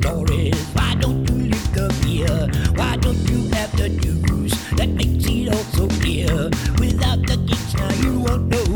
stories. Why don't you lick a beer? Why don't you have the juice that makes it all so clear? Without the geeks, now you won't know.